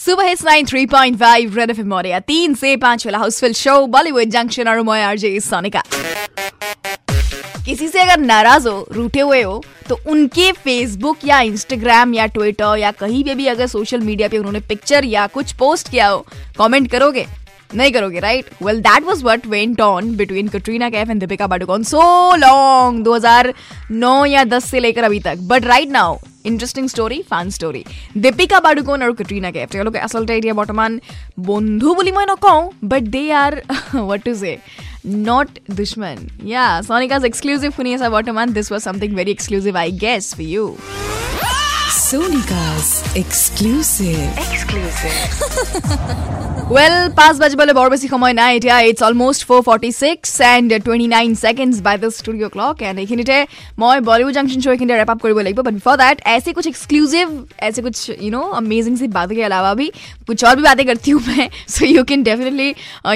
सुबह इस nine three point five red F Moriya तीन से पाँच वाला हाउसफुल शो बॉलीवुड जंक्शन और मैं आरजे सोनिका किसी से अगर नाराज़ हो, रूठे हुए हो तो उनके फेसबुक या इंस्टाग्राम या ट्विटर या कहीं पे भी अगर सोशल मीडिया पे उन्होंने पिक्चर या कुछ पोस्ट किया हो कमेंट करोगे? नहीं करोगे right well that was what went on between Katrina Kaif and Deepika Padukone so long 2009 या 10 से लेकर अभी तक। But right now Interesting story fun story Deepika Padukone আৰু কেটৰিনা কেফ তেওঁলোকে আচলতে এতিয়া বৰ্তমান বন্ধু বুলি মই নকওঁ but they are what to say not দুশ্মন ইয়া চনিকাজ এক্সক্লুজিভ শুনি আছা বৰ্তমান this was something very exclusive I guess for you Sonika's exclusive. Exclusive. Well পাঁচ বাজিবলৈ বৰ বেছি সময় নাই এতিয়া it's almost four forty six and twenty nine seconds by the studio' clock and এইখিনিতে মই বলিউড জংচন শ্ব' এইখিনিতে ৰেপ আপ কৰিব লাগিব बट बिफोर दैट ऐसे कुछ एक्सक्लूसिव ऐसे कुछ यू नो अमेजिंग सी बातों के अलावा भी कुछ और भी बातें करती हूँ मैं so you can definitely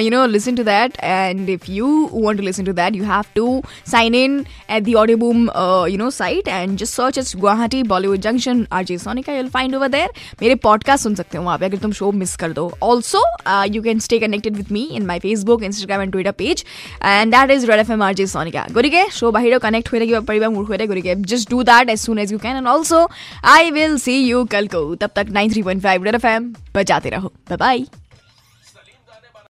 you know listen to that and if you want to listen to that you have to sign in at the audio boom you know site and just search it's Guwahati Bollywood junction R J Sonika you'll find over there मेरे podcast सुन सकते हो वहाँ पे अगर तुम show miss कर दो also uh, you can stay connected with me in my Facebook, Instagram, and Twitter page. And that is Red FM RJ Sonika. Gurike, show Bahiro connect with you. Gurike, just do that as soon as you can. And also, I will see you Kalko. Tab tak 93.5 Red FM. Bajate raho. Bye bye.